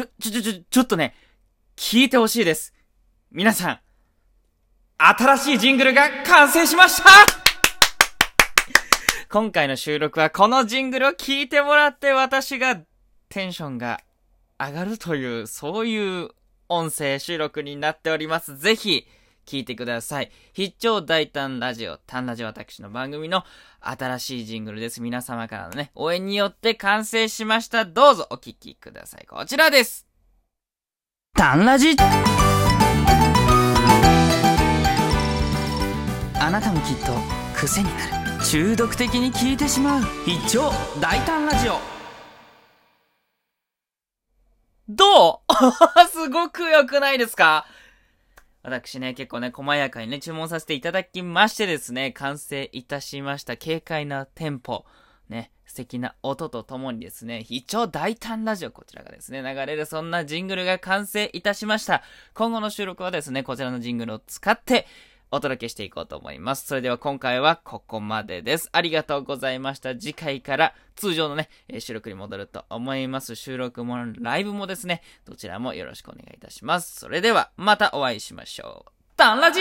ちょ、ちょ、ちょ、ちょ、っとね、聞いてほしいです。皆さん、新しいジングルが完成しました今回の収録はこのジングルを聞いてもらって私がテンションが上がるという、そういう音声収録になっております。ぜひ、聞いてください。必聴大胆ラジオ、単ラジオ私の番組の新しいジングルです。皆様からのね、応援によって完成しました。どうぞお聴きください。こちらです。単ラジあなたもきっと癖になる。中毒的に聞いてしまう。必聴大胆ラジオ。どう？すごく良くないですか？私ね、結構ね、細やかにね、注文させていただきましてですね、完成いたしました。軽快なテンポ、ね、素敵な音とともにですね、非常大胆ラジオ、こちらがですね、流れるそんなジングルが完成いたしました。今後の収録はですね、こちらのジングルを使って、お届けしていこうと思います。それでは今回はここまでです。ありがとうございました。次回から通常のね、収録に戻ると思います。収録もライブもですね、どちらもよろしくお願いいたします。それではまたお会いしましょう。タンラジ